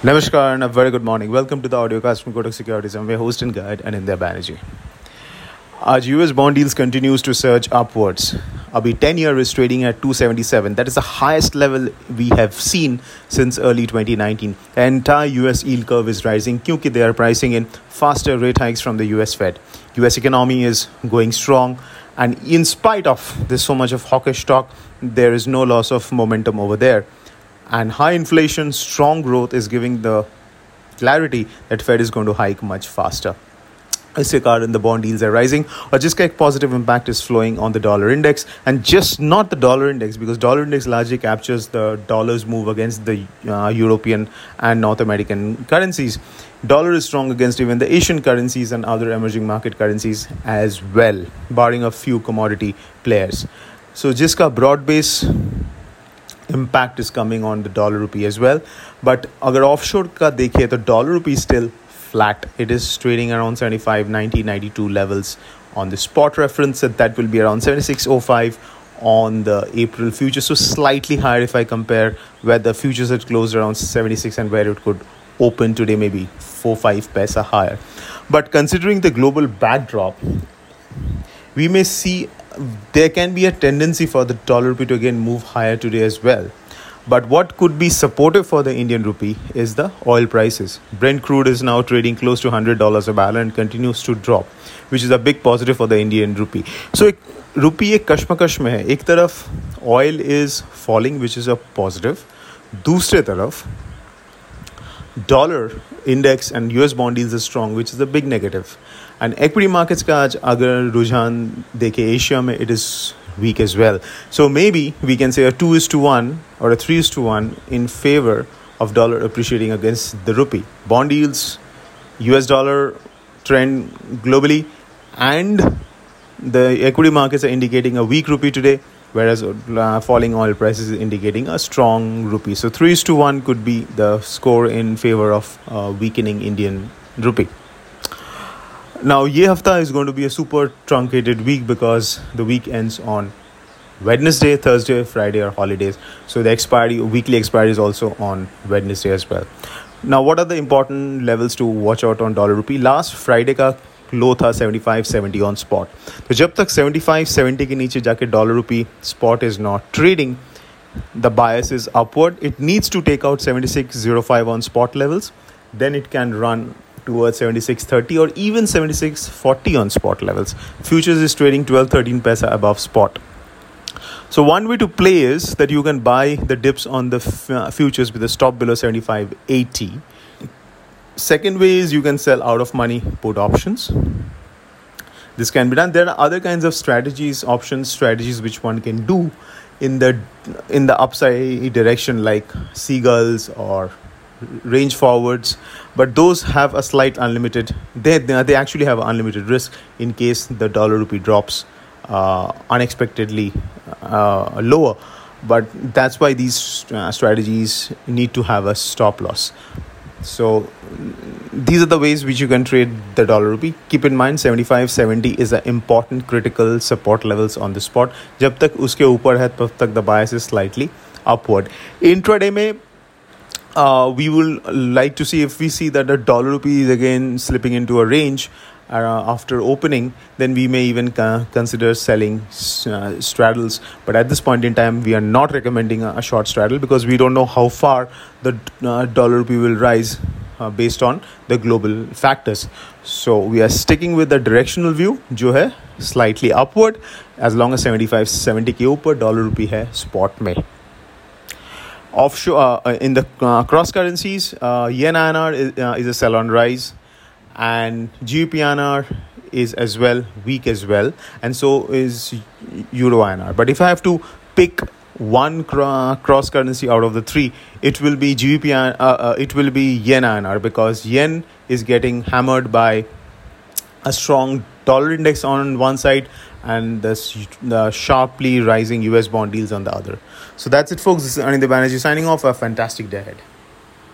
Namaskar and a very good morning. Welcome to the audiocast from Kotak Securities. I'm your host and guide, Anindya Banerjee. Our US bond yields continues to surge upwards. Abhi 10 year is trading at 277. That is the highest level we have seen since early 2019. The entire US yield curve is rising because they are pricing in faster rate hikes from the US Fed. US economy is going strong and in spite of this so much of hawkish talk, there is no loss of momentum over there and high inflation, strong growth is giving the clarity that Fed is going to hike much faster. इसके कारण the bond yields are rising और जिसका एक positive impact is flowing on the dollar index and just not the dollar index because dollar index largely captures the dollar's move against the uh, European and North American currencies. Dollar is strong against even the Asian currencies and other emerging market currencies as well, barring a few commodity players. So जिसका broad base impact is coming on the dollar rupee as well. But agar offshore ka dekhe the dollar rupee is still flat. It is trading around 75 90 92 levels on the spot reference. That will be around 7605 on the april future. So slightly higher if i compare where the futures had closed around 76 and where it could open today maybe 4 5 paisa higher. But considering the global backdrop we may see there can be a tendency for the dollar rupee to again move higher today as well. But what could be supportive for the Indian rupee is the oil prices. Brent crude is now trading close to $100 a barrel and continues to drop, which is a big positive for the Indian rupee. So rupee एक कश्मकश में है एक तरफ oil is falling which is a positive दूसरे तरफ dollar index and US bond yields are strong which is a big negative and equity markets का आज अगर रुझान देखे एशिया में it is weak as well so maybe we can say a 2 is to 1 or a 3 is to 1 in favor of dollar appreciating against the rupee bond yields US dollar trend globally and the equity markets are indicating a weak rupee today whereas uh, falling oil prices is indicating a strong rupee. So 3 is to 1 could be the score in favor of uh, weakening Indian rupee. Now, ye hafta is going to be a super truncated week because the week ends on Wednesday, Thursday, Friday are holidays. So the expiry, weekly expiry is also on Wednesday as well. Now, what are the important levels to watch out on dollar rupee? Last Friday ka low था 75 70 on spot तो जब तक 75 70 के नीचे जाके dollar rupee spot is not trading the bias is upward it needs to take out 7605 on spot levels then it can run towards 7630 or even 7640 on spot levels futures is trading 12 13 paisa above spot so one way to play is that you can buy the dips on the f- uh, futures with a stop below 7580 second way is you can sell out of money put options. This can be done. There are other kinds of strategies options strategies which one can do in the in the upside direction like seagulls or range forwards. But those have a slight unlimited they they actually have unlimited risk in case the dollar rupee drops uh, unexpectedly uh, lower. But that's why these uh, strategies need to have a stop loss so these are the ways which you can trade the dollar rupee keep in mind 75 70 is the important critical support levels on the spot जब तक उसके ऊपर है तब तक the bias is slightly upward intraday में uh, we will like to see if we see that the dollar rupee is again slipping into a range uh, after opening, then we may even consider selling uh, straddles. But at this point in time, we are not recommending a, a short straddle because we don't know how far the uh, dollar rupee will rise uh, based on the global factors. So we are sticking with the directional view, जो है slightly upward, as long as 75 70 के ऊपर dollar rupee है spot में. Offshore uh, uh, in the cross currencies, yen INR is, is a sell on rise and GBP is as well weak as well, and so is Euro INR. But if I have to pick one cross currency out of the three, it will be GBP. Uh, uh, it will be Yen INR because Yen is getting hammered by a strong dollar index on one side and the, the sharply rising US bond yields on the other. So that's it, folks. This is Anindya Banerjee signing off. A fantastic day ahead.